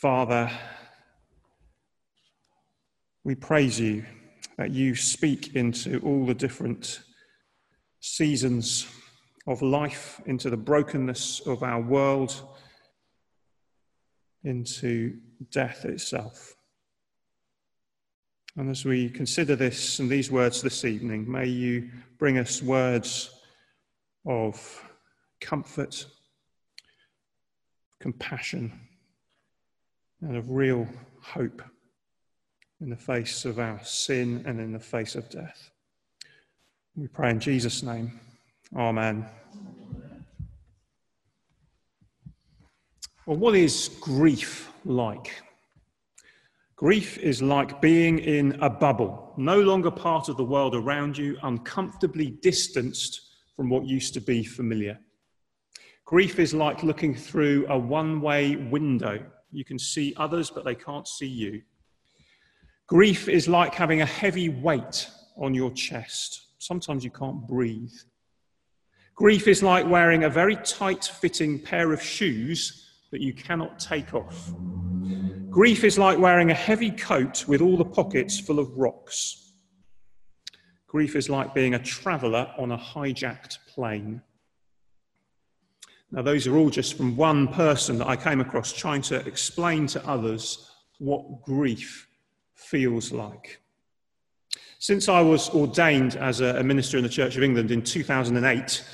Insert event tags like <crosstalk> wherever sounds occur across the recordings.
Father, we praise you that you speak into all the different seasons of life, into the brokenness of our world, into death itself. And as we consider this and these words this evening, may you bring us words of comfort, compassion, and of real hope in the face of our sin and in the face of death. We pray in Jesus' name. Amen. Well, what is grief like? Grief is like being in a bubble, no longer part of the world around you, uncomfortably distanced from what used to be familiar. Grief is like looking through a one way window. You can see others, but they can't see you. Grief is like having a heavy weight on your chest. Sometimes you can't breathe. Grief is like wearing a very tight fitting pair of shoes that you cannot take off. Grief is like wearing a heavy coat with all the pockets full of rocks. Grief is like being a traveller on a hijacked plane. Now, those are all just from one person that I came across trying to explain to others what grief feels like. Since I was ordained as a minister in the Church of England in 2008,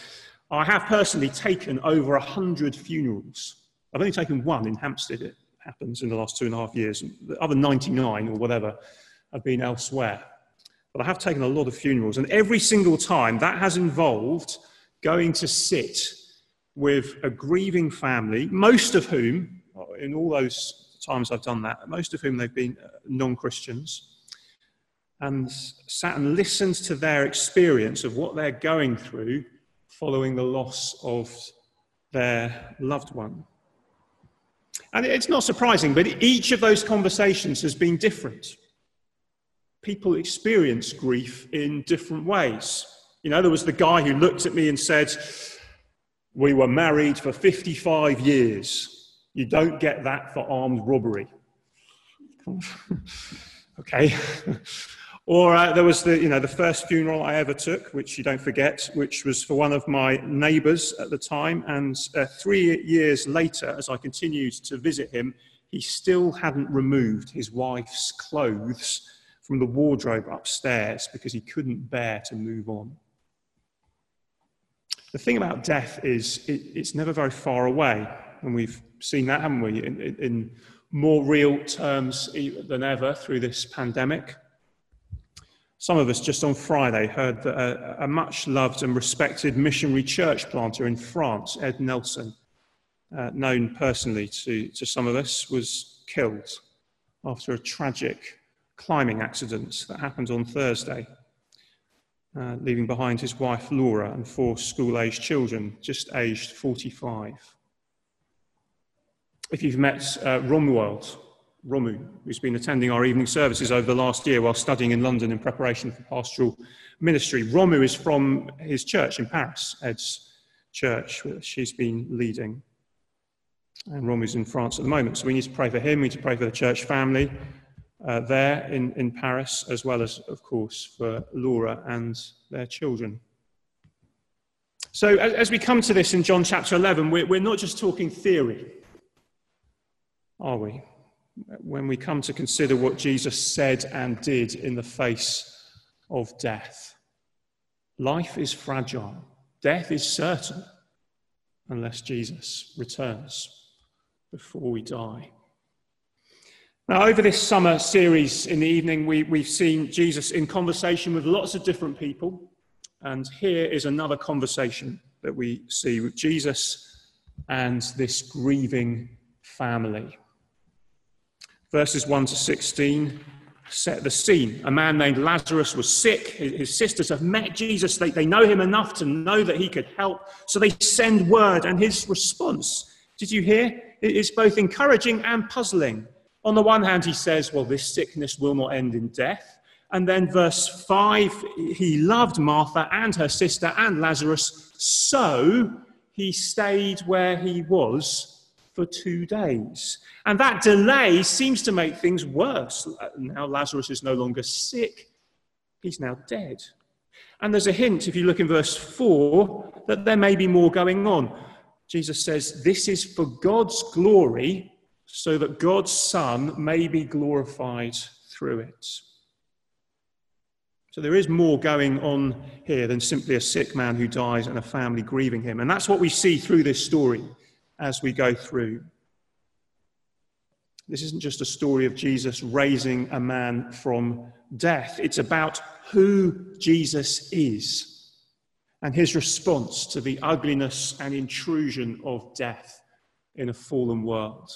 I have personally taken over 100 funerals. I've only taken one in Hampstead, it happens, in the last two and a half years. The other 99 or whatever have been elsewhere. But I have taken a lot of funerals, and every single time that has involved going to sit with a grieving family, most of whom, in all those times I've done that, most of whom they've been uh, non Christians, and sat and listened to their experience of what they're going through following the loss of their loved one. And it's not surprising, but each of those conversations has been different people experience grief in different ways. You know, there was the guy who looked at me and said, We were married for 55 years. You don't get that for armed robbery. <laughs> okay. <laughs> or uh, there was the, you know, the first funeral I ever took, which you don't forget, which was for one of my neighbours at the time. And uh, three years later, as I continued to visit him, he still hadn't removed his wife's clothes from the wardrobe upstairs because he couldn't bear to move on. The thing about death is it, it's never very far away, and we've seen that, haven't we, in, in, more real terms than ever through this pandemic. Some of us just on Friday heard that a, a much loved and respected missionary church planter in France, Ed Nelson, uh, known personally to, to some of us, was killed after a tragic climbing accident that happened on Thursday, uh, leaving behind his wife Laura and four school aged children, just aged 45. If you've met uh, Romuald, Romu, who's been attending our evening services over the last year while studying in London in preparation for pastoral ministry, Romu is from his church in Paris, Ed's church, which she's been leading. And Romu's in France at the moment, so we need to pray for him, we need to pray for the church family, uh, there in, in Paris, as well as, of course, for Laura and their children. So, as, as we come to this in John chapter 11, we're, we're not just talking theory, are we? When we come to consider what Jesus said and did in the face of death. Life is fragile, death is certain unless Jesus returns before we die. Now, over this summer series in the evening, we, we've seen Jesus in conversation with lots of different people. And here is another conversation that we see with Jesus and this grieving family. Verses 1 to 16 set the scene. A man named Lazarus was sick. His sisters have met Jesus. They, they know him enough to know that he could help. So they send word, and his response, did you hear? It is both encouraging and puzzling. On the one hand, he says, Well, this sickness will not end in death. And then, verse 5, he loved Martha and her sister and Lazarus, so he stayed where he was for two days. And that delay seems to make things worse. Now Lazarus is no longer sick, he's now dead. And there's a hint, if you look in verse 4, that there may be more going on. Jesus says, This is for God's glory, so that God's Son may be glorified through it. So there is more going on here than simply a sick man who dies and a family grieving him. And that's what we see through this story as we go through. This isn't just a story of Jesus raising a man from death, it's about who Jesus is and his response to the ugliness and intrusion of death in a fallen world.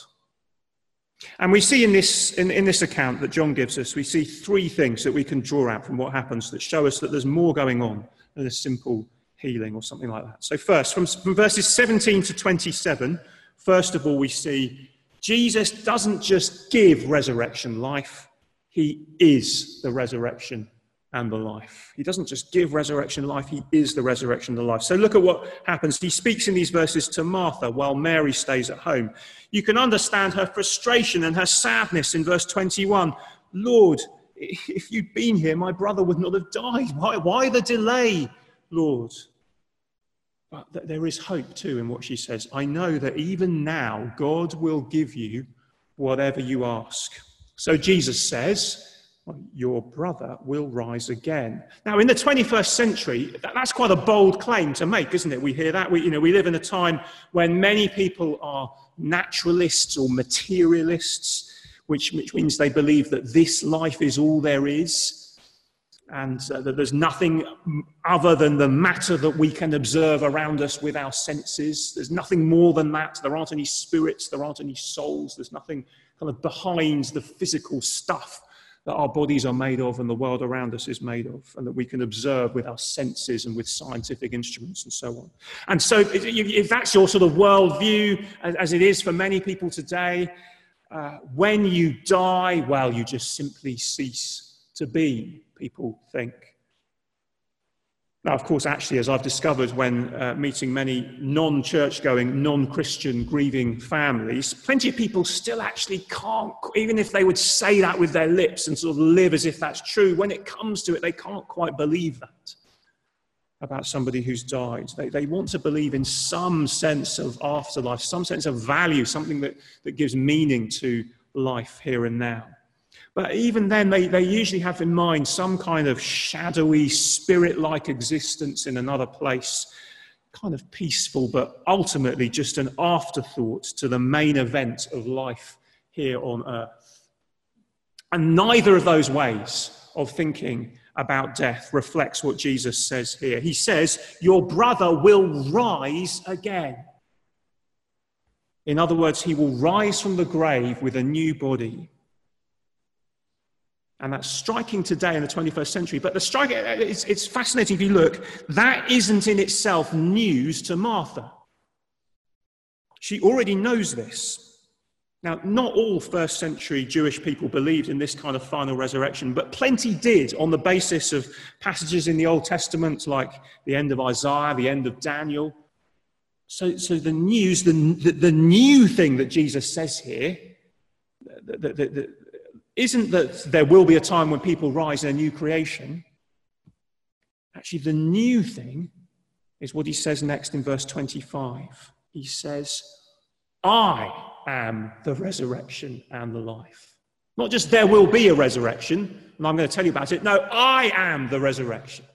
And we see in this, in, in, this account that John gives us, we see three things that we can draw out from what happens that show us that there's more going on than a simple healing or something like that. So, first, from, from verses 17 to 27, first of all, we see Jesus doesn't just give resurrection life, he is the resurrection and the life. He doesn't just give resurrection life, he is the resurrection of the life. So look at what happens. He speaks in these verses to Martha while Mary stays at home. You can understand her frustration and her sadness in verse 21. Lord, if you'd been here, my brother would not have died. Why, why the delay, Lord? But there is hope too in what she says. I know that even now, God will give you whatever you ask. So Jesus says, your brother will rise again. Now, in the 21st century, that's quite a bold claim to make, isn't it? We hear that. We, you know, we live in a time when many people are naturalists or materialists, which, which means they believe that this life is all there is and uh, that there's nothing other than the matter that we can observe around us with our senses. There's nothing more than that. There aren't any spirits, there aren't any souls, there's nothing kind of behind the physical stuff that our bodies are made of and the world around us is made of, and that we can observe with our senses and with scientific instruments and so on. And so, if that's your sort of worldview, as it is for many people today, uh, when you die, well, you just simply cease to be, people think. Now, of course, actually, as I've discovered when uh, meeting many non church going, non Christian grieving families, plenty of people still actually can't, even if they would say that with their lips and sort of live as if that's true, when it comes to it, they can't quite believe that about somebody who's died. They, they want to believe in some sense of afterlife, some sense of value, something that, that gives meaning to life here and now. But even then, they, they usually have in mind some kind of shadowy, spirit like existence in another place, kind of peaceful, but ultimately just an afterthought to the main event of life here on earth. And neither of those ways of thinking about death reflects what Jesus says here. He says, Your brother will rise again. In other words, he will rise from the grave with a new body and that's striking today in the 21st century. But the strike, it's, it's fascinating if you look, that isn't in itself news to Martha. She already knows this. Now, not all first century Jewish people believed in this kind of final resurrection, but plenty did on the basis of passages in the Old Testament like the end of Isaiah, the end of Daniel. So, so the news, the, the, the new thing that Jesus says here, the, the, isn't that there will be a time when people rise in a new creation. Actually, the new thing is what he says next in verse 25. He says, I am the resurrection and the life. Not just there will be a resurrection, and I'm going to tell you about it. No, I am the resurrection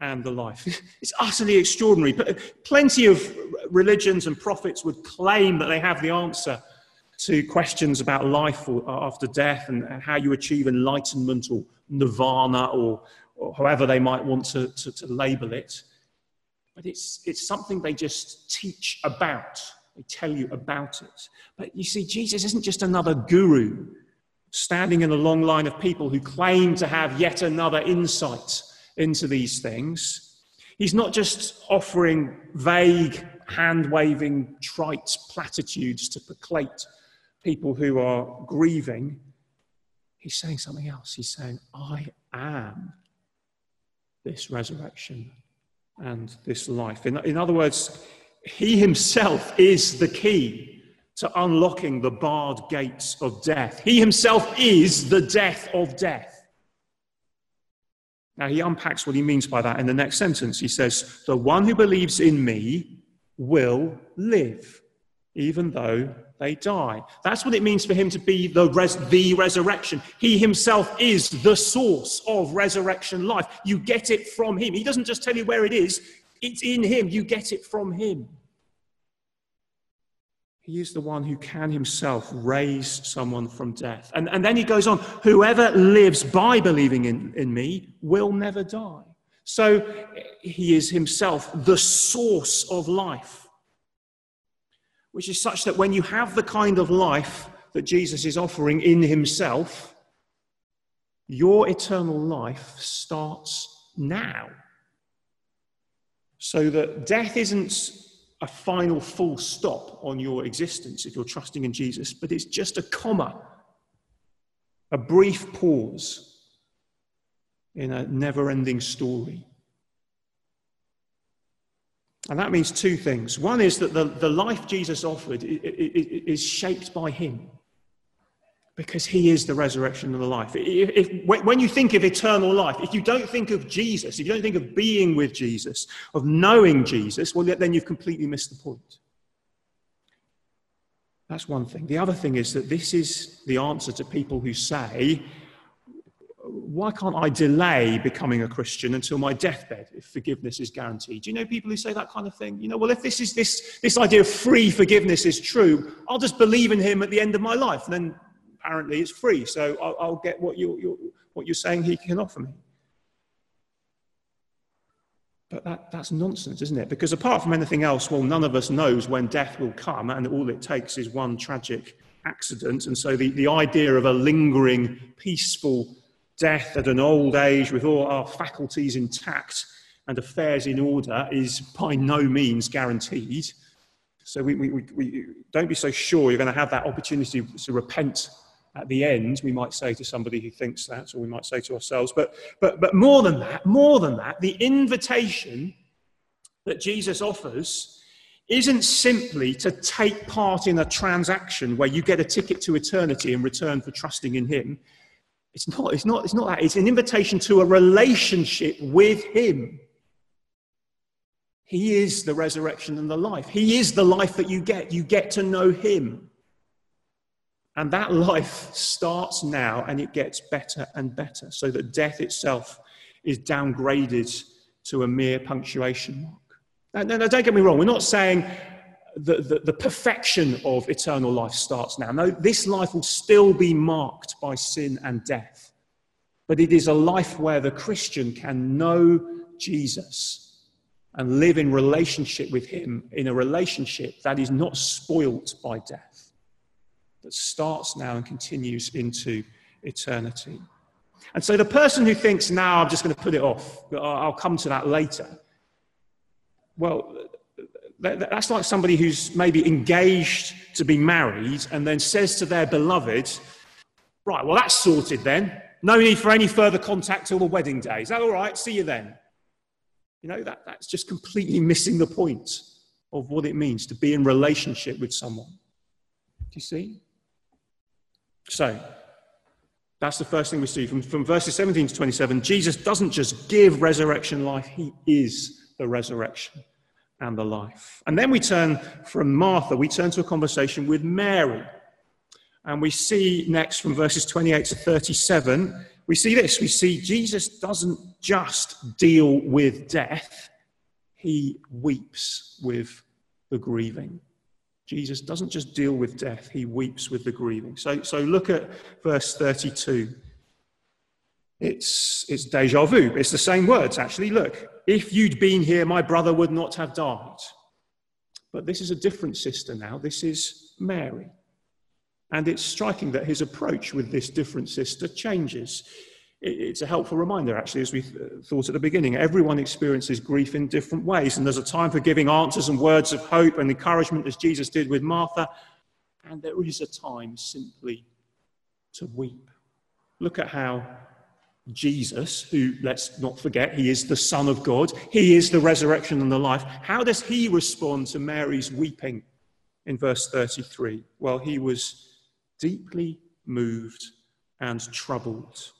and the life. <laughs> It's utterly extraordinary. But Plenty of religions and prophets would claim that they have the answer to questions about life after death and how you achieve enlightenment or nirvana or, or however they might want to, to, to label it. But it's, it's something they just teach about. They tell you about it. But you see, Jesus isn't just another guru standing in a long line of people who claim to have yet another insight into these things. He's not just offering vague, hand waving, trite platitudes to placate people who are grieving, he's saying something else. He's saying, I am this resurrection and this life. In, in other words, he himself is the key to unlocking the barred gates of death. He himself is the death of death. Now, he unpacks what he means by that in the next sentence. He says, The one who believes in me will live, even though they die. That's what it means for him to be the, res- the resurrection. He himself is the source of resurrection life. You get it from him. He doesn't just tell you where it is, it's in him. You get it from him. He is the one who can himself raise someone from death. And, and then he goes on whoever lives by believing in, in me will never die. So he is himself the source of life, which is such that when you have the kind of life that Jesus is offering in himself, your eternal life starts now. So that death isn't a final full stop on your existence if you're trusting in Jesus, but it's just a comma, a brief pause in a never ending story. And that means two things. One is that the, the life Jesus offered is shaped by Him because he is the resurrection and the life. If, if, when you think of eternal life, if you don't think of Jesus, if you don't think of being with Jesus, of knowing Jesus, well, then you've completely missed the point. That's one thing. The other thing is that this is the answer to people who say, why can't I delay becoming a Christian until my deathbed if forgiveness is guaranteed? Do you know people who say that kind of thing? You know, well, if this is this this idea of free forgiveness is true, I'll just believe in him at the end of my life, and then apparently it's free, so I'll, I'll get what, you, you, what you're saying he can offer me. But that, that's nonsense, isn't it? Because apart from anything else, well, none of us knows when death will come, and all it takes is one tragic accident. And so the, the idea of a lingering, peaceful death at an old age with all our faculties intact and affairs in order is by no means guaranteed. So we, we, we, don't be so sure you're going to have that opportunity to repent at the end, we might say to somebody who thinks that, or we might say to ourselves. But, but, but more than that, more than that, the invitation that Jesus offers isn't simply to take part in a transaction where you get a ticket to eternity in return for trusting in Him. It's not, it's not, it's not that. It's an invitation to a relationship with Him. He is the resurrection and the life. He is the life that you get. You get to know Him. And that life starts now and it gets better and better, so that death itself is downgraded to a mere punctuation mark. Now, now don't get me wrong, we're not saying the, the, the, perfection of eternal life starts now. No, this life will still be marked by sin and death. But it is a life where the Christian can know Jesus and live in relationship with Him in a relationship that is not spoilt by death that starts now and continues into eternity. And so the person who thinks, now I'm just going to put it off, I'll come to that later. Well, that's like somebody who's maybe engaged to be married and then says to their beloved, right, well, that's sorted then. No need for any further contact till the wedding day. Is that all right? See you then. You know, that, that's just completely missing the point of what it means to be in relationship with someone. Do you see? So, that's the first thing we see from, from verses 17 to 27. Jesus doesn't just give resurrection life, he is the resurrection and the life. And then we turn from Martha, we turn to a conversation with Mary. And we see next from verses 28 to 37, we see this. We see Jesus doesn't just deal with death, he weeps with the grieving. Jesus doesn't just deal with death, he weeps with the grieving. So, so look at verse 32. It's, it's deja vu. It's the same words, actually. Look, if you'd been here, my brother would not have died. But this is a different sister now. This is Mary. And it's striking that his approach with this different sister changes it's a helpful reminder, actually, as we thought at the beginning. Everyone experiences grief in different ways, and there's a time for giving answers and words of hope and encouragement, as Jesus did with Martha, and there is a time simply to weep. Look at how Jesus, who, let's not forget, he is the Son of God, he is the resurrection and the life, how does he respond to Mary's weeping in verse 33? Well, he was deeply moved and troubled.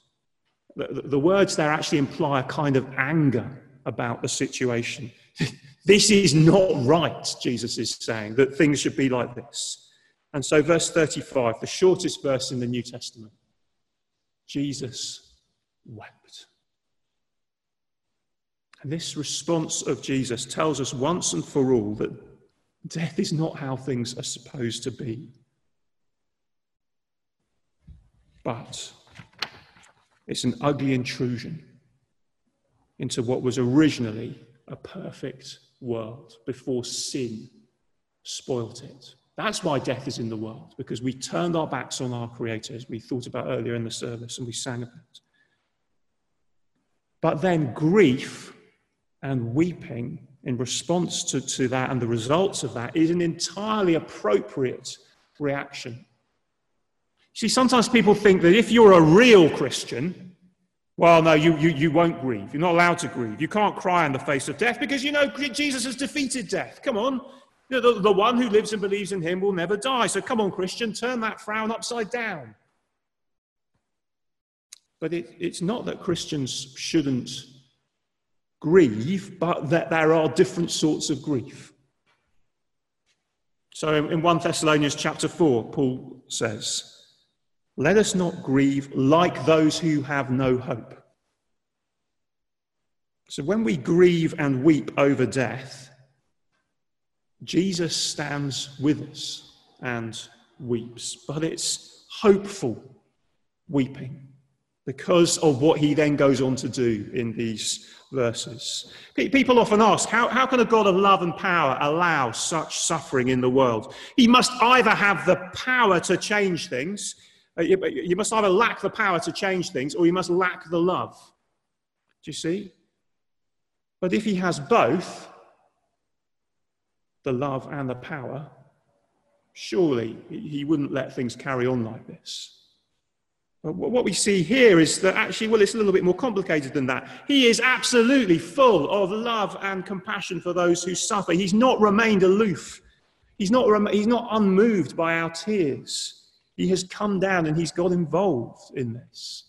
The, the, words there actually imply a kind of anger about the situation. <laughs> this is not right, Jesus is saying, that things should be like this. And so, verse 35, the shortest verse in the New Testament Jesus wept. And this response of Jesus tells us once and for all that death is not how things are supposed to be. But it's an ugly intrusion into what was originally a perfect world before sin spoilt it. That's why death is in the world, because we turned our backs on our Creator, as we thought about earlier in the service and we sang about. But then grief and weeping in response to, to that and the results of that is an entirely appropriate reaction. See, sometimes people think that if you're a real Christian, well, no, you, you, you won't grieve. You're not allowed to grieve. You can't cry in the face of death because you know Jesus has defeated death. Come on. The, the one who lives and believes in him will never die. So come on, Christian, turn that frown upside down. But it, it's not that Christians shouldn't grieve, but that there are different sorts of grief. So in 1 Thessalonians chapter 4, Paul says, Let us not grieve like those who have no hope. So when we grieve and weep over death, Jesus stands with us and weeps, but it's hopeful weeping because of what he then goes on to do in these verses. People often ask, how, how can a God of love and power allow such suffering in the world? He must either have the power to change things, uh, you must either lack the power to change things, or you must lack the love. Do you see? But if he has both, the love and the power, surely he wouldn't let things carry on like this. Uh, but what we see here is that actually, well, it's a little bit more complicated than that. He is absolutely full of love and compassion for those who suffer. He's not remained aloof, he's not, rem- he's not unmoved by our tears. He has come down and he's got involved in this.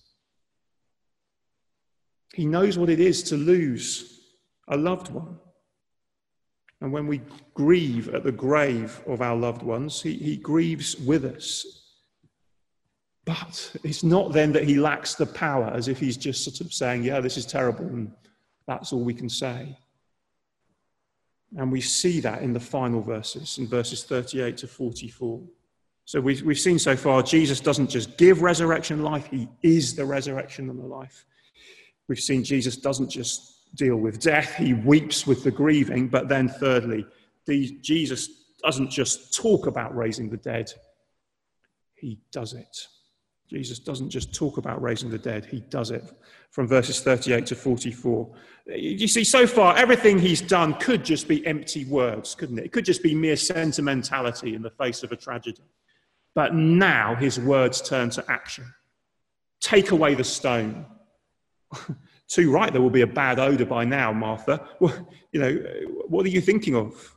He knows what it is to lose a loved one. And when we grieve at the grave of our loved ones, he, he grieves with us. But it's not then that he lacks the power, as if he's just sort of saying, Yeah, this is terrible, and that's all we can say. And we see that in the final verses, in verses 38 to 44. So we've, we've seen so far, Jesus doesn't just give resurrection life, he is the resurrection and the life. We've seen Jesus doesn't just deal with death, he weeps with the grieving. But then, thirdly, the, Jesus doesn't just talk about raising the dead, he does it. Jesus doesn't just talk about raising the dead, he does it. From verses 38 to 44. You see, so far, everything he's done could just be empty words, couldn't it? It could just be mere sentimentality in the face of a tragedy. But now his words turn to action. Take away the stone. <laughs> Too right, there will be a bad odor by now, Martha. Well, you know, what are you thinking of?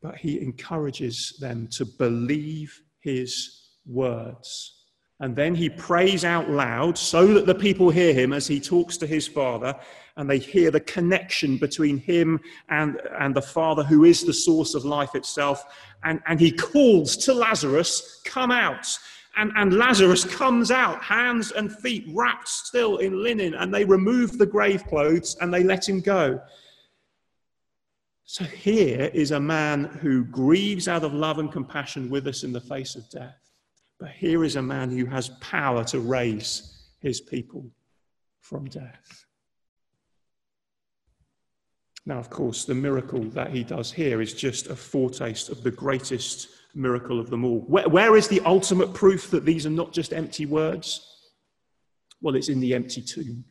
But he encourages them to believe his words. And then he prays out loud so that the people hear him as he talks to his father, and they hear the connection between him and, and the father, who is the source of life itself. And, and he calls to Lazarus, Come out. And, and Lazarus comes out, hands and feet wrapped still in linen, and they remove the grave clothes and they let him go. So here is a man who grieves out of love and compassion with us in the face of death. But here is a man who has power to raise his people from death. Now, of course, the miracle that he does here is just a foretaste of the greatest miracle of them all. Where, where is the ultimate proof that these are not just empty words? Well, it's in the empty tomb.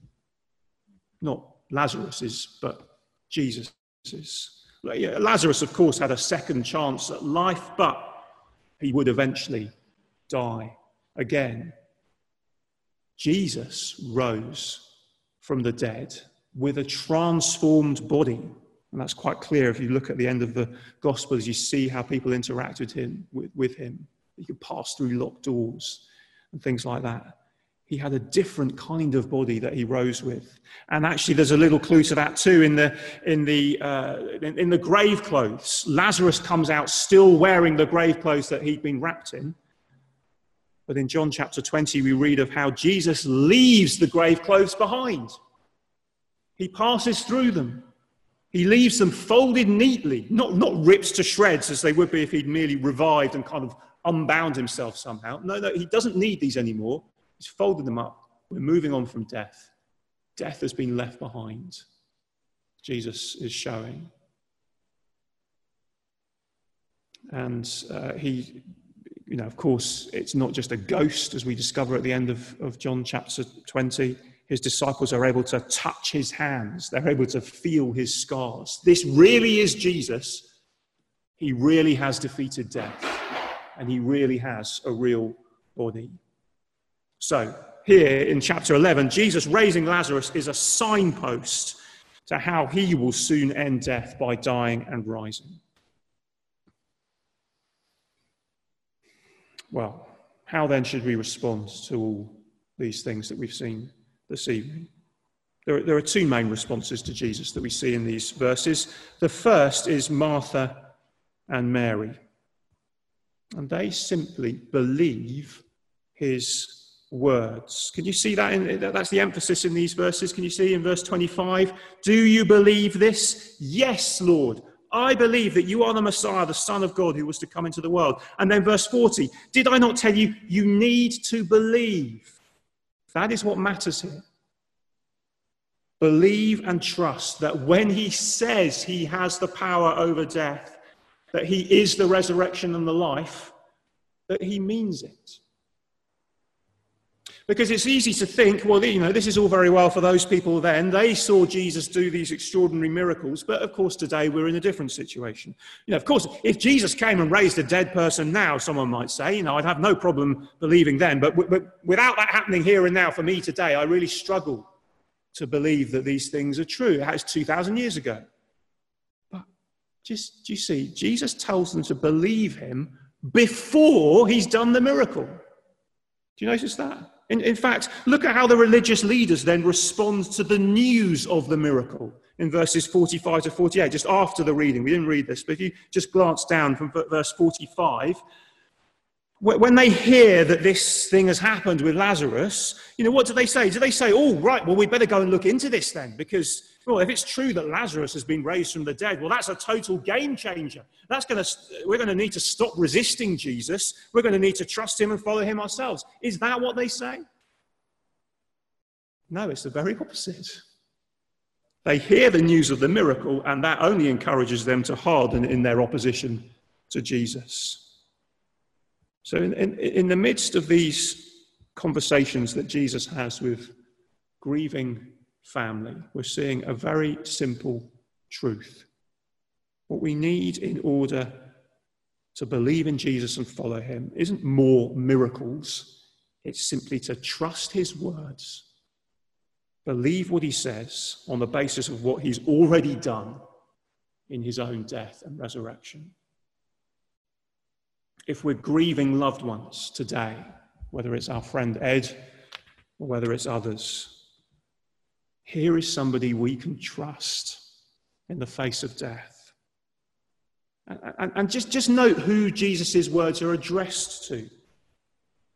Not Lazarus's, but Jesus's. Lazarus, of course, had a second chance at life, but he would eventually die again. Jesus rose from the dead with a transformed body And that's quite clear if you look at the end of the Gospels, you see how people interact with him. With, with him. He could pass through locked doors and things like that. He had a different kind of body that he rose with. And actually, there's a little clue to that too in the, in the, uh, in, in the grave clothes. Lazarus comes out still wearing the grave clothes that he'd been wrapped in. But in John chapter 20, we read of how Jesus leaves the grave clothes behind. He passes through them. He leaves them folded neatly, not, not ripped to shreds as they would be if he'd merely revived and kind of unbound himself somehow. No, no, he doesn't need these anymore. He's folded them up. We're moving on from death. Death has been left behind. Jesus is showing. And uh, he, you know, of course, it's not just a ghost, as we discover at the end of, of John chapter 20 his disciples are able to touch his hands, they're able to feel his scars. This really is Jesus. He really has defeated death, and he really has a real body. So, here in chapter 11, Jesus raising Lazarus is a signpost to how he will soon end death by dying and rising. Well, how then should we respond to all these things that we've seen this evening. There are, there are two main responses to Jesus that we see in these verses. The first is Martha and Mary. And they simply believe his words. Can you see that? In, that's the emphasis in these verses. Can you see in verse 25? Do you believe this? Yes, Lord. I believe that you are the Messiah, the Son of God who was to come into the world. And then verse 40 Did I not tell you, you need to believe? That is what matters here. Believe and trust that when he says he has the power over death, that he is the resurrection and the life, that he means it. Because it's easy to think, well, you know, this is all very well for those people then. They saw Jesus do these extraordinary miracles. But of course, today we're in a different situation. You know, of course, if Jesus came and raised a dead person now, someone might say, you know, I'd have no problem believing then. But, but without that happening here and now for me today, I really struggle to believe that these things are true. That was 2,000 years ago. But just, do you see, Jesus tells them to believe him before he's done the miracle. Do you notice that? In, in fact, look at how the religious leaders then respond to the news of the miracle in verses 45 to 48, just after the reading. We didn't read this, but if you just glance down from verse 45, when they hear that this thing has happened with Lazarus, you know, what do they say? Do they say, oh, right, well, we better go and look into this then? Because, well, if it's true that Lazarus has been raised from the dead, well, that's a total game changer. That's going to, we're going to need to stop resisting Jesus. We're going to need to trust him and follow him ourselves. Is that what they say? No, it's the very opposite. They hear the news of the miracle, and that only encourages them to harden in their opposition to Jesus. So, in, in, in the midst of these conversations that Jesus has with grieving family, we're seeing a very simple truth. What we need in order to believe in Jesus and follow him isn't more miracles, it's simply to trust his words, believe what he says on the basis of what he's already done in his own death and resurrection. If we're grieving loved ones today, whether it's our friend Ed or whether it's others, here is somebody we can trust in the face of death. And, and, just, just note who Jesus' words are addressed to.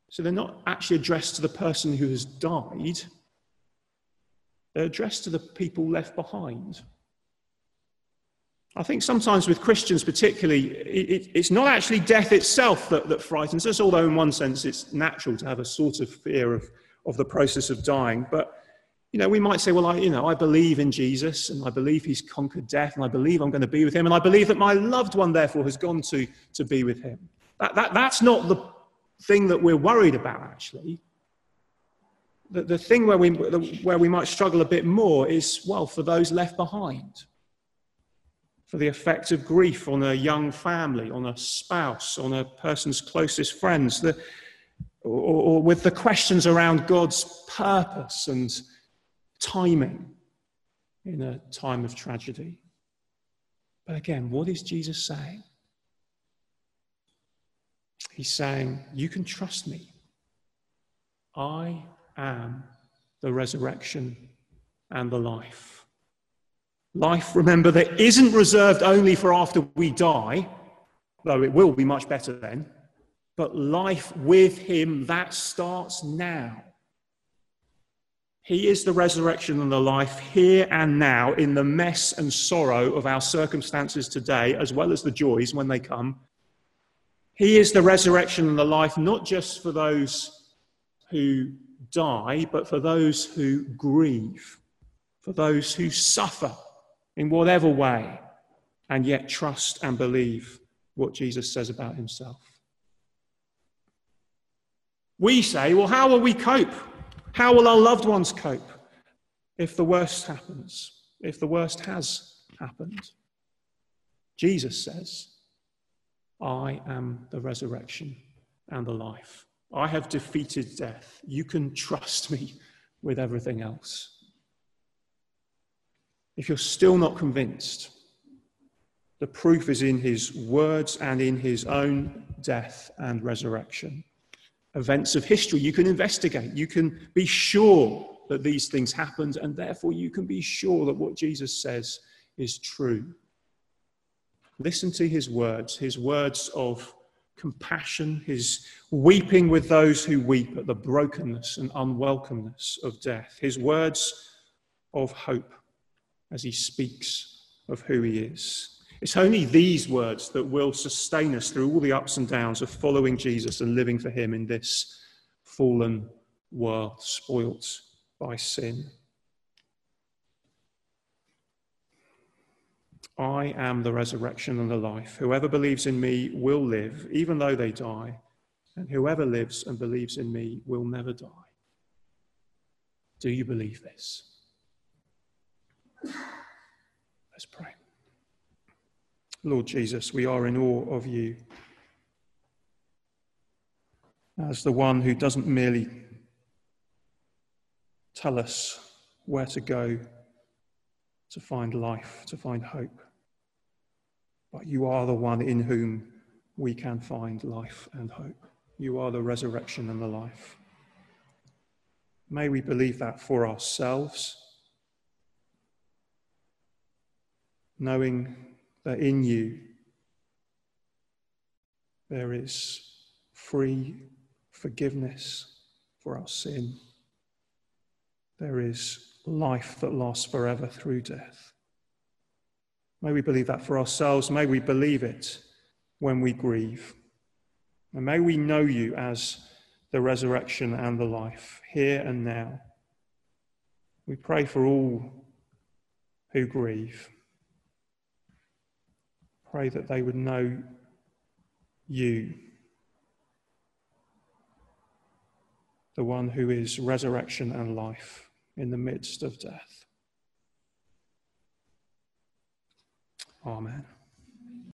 So they're not actually addressed to the person who has died, they're addressed to the people left behind. I think sometimes with Christians, particularly, it, it, it's not actually death itself that, that frightens us, although in one sense it's natural to have a sort of fear of, of the process of dying. But you know, we might say, well, I, you know, I believe in Jesus and I believe he's conquered death and I believe I'm going to be with him and I believe that my loved one, therefore, has gone to, to be with him. That, that, that's not the thing that we're worried about, actually. The, the thing where we, where we might struggle a bit more is, well, for those left behind, for the effect of grief on a young family, on a spouse, on a person's closest friends, the, or, or with the questions around God's purpose and timing in a time of tragedy. But again, what is Jesus saying? He's saying, You can trust me. I am the resurrection and the life. Life, remember, that isn't reserved only for after we die, though it will be much better then, but life with Him that starts now. He is the resurrection and the life here and now in the mess and sorrow of our circumstances today, as well as the joys when they come. He is the resurrection and the life, not just for those who die, but for those who grieve, for those who suffer in whatever way, and yet trust and believe what Jesus says about himself. We say, well, how will we cope? How will our loved ones cope if the worst happens, if the worst has happened? Jesus says, I am the resurrection and the life. I have defeated death. You can trust me with everything else. If you're still not convinced, the proof is in his words and in his own death and resurrection. Events of history you can investigate. You can be sure that these things happened, and therefore you can be sure that what Jesus says is true. Listen to his words, his words of compassion, his weeping with those who weep at the brokenness and unwelcomeness of death, his words of hope as he speaks of who he is. It's only these words that will sustain us through all the ups and downs of following Jesus and living for him in this fallen world, spoilt by sin. I am the resurrection and the life. Whoever believes in me will live, even though they die, and whoever lives and believes in me will never die. Do you believe this? Let's pray. Lord Jesus, we are in awe of you as the one who doesn't merely tell us where to go to find life, to find hope, but you are the one in whom we can find life and hope. You are the resurrection and the life. May we believe that for ourselves, knowing that in you there is free forgiveness for our sin. There is life that lasts forever through death. May we believe that for ourselves. May we believe it when we grieve. And may we know you as the resurrection and the life, here and now. We pray for all who grieve. Pray that they would know you, the one who is resurrection and life in the midst of death. Amen.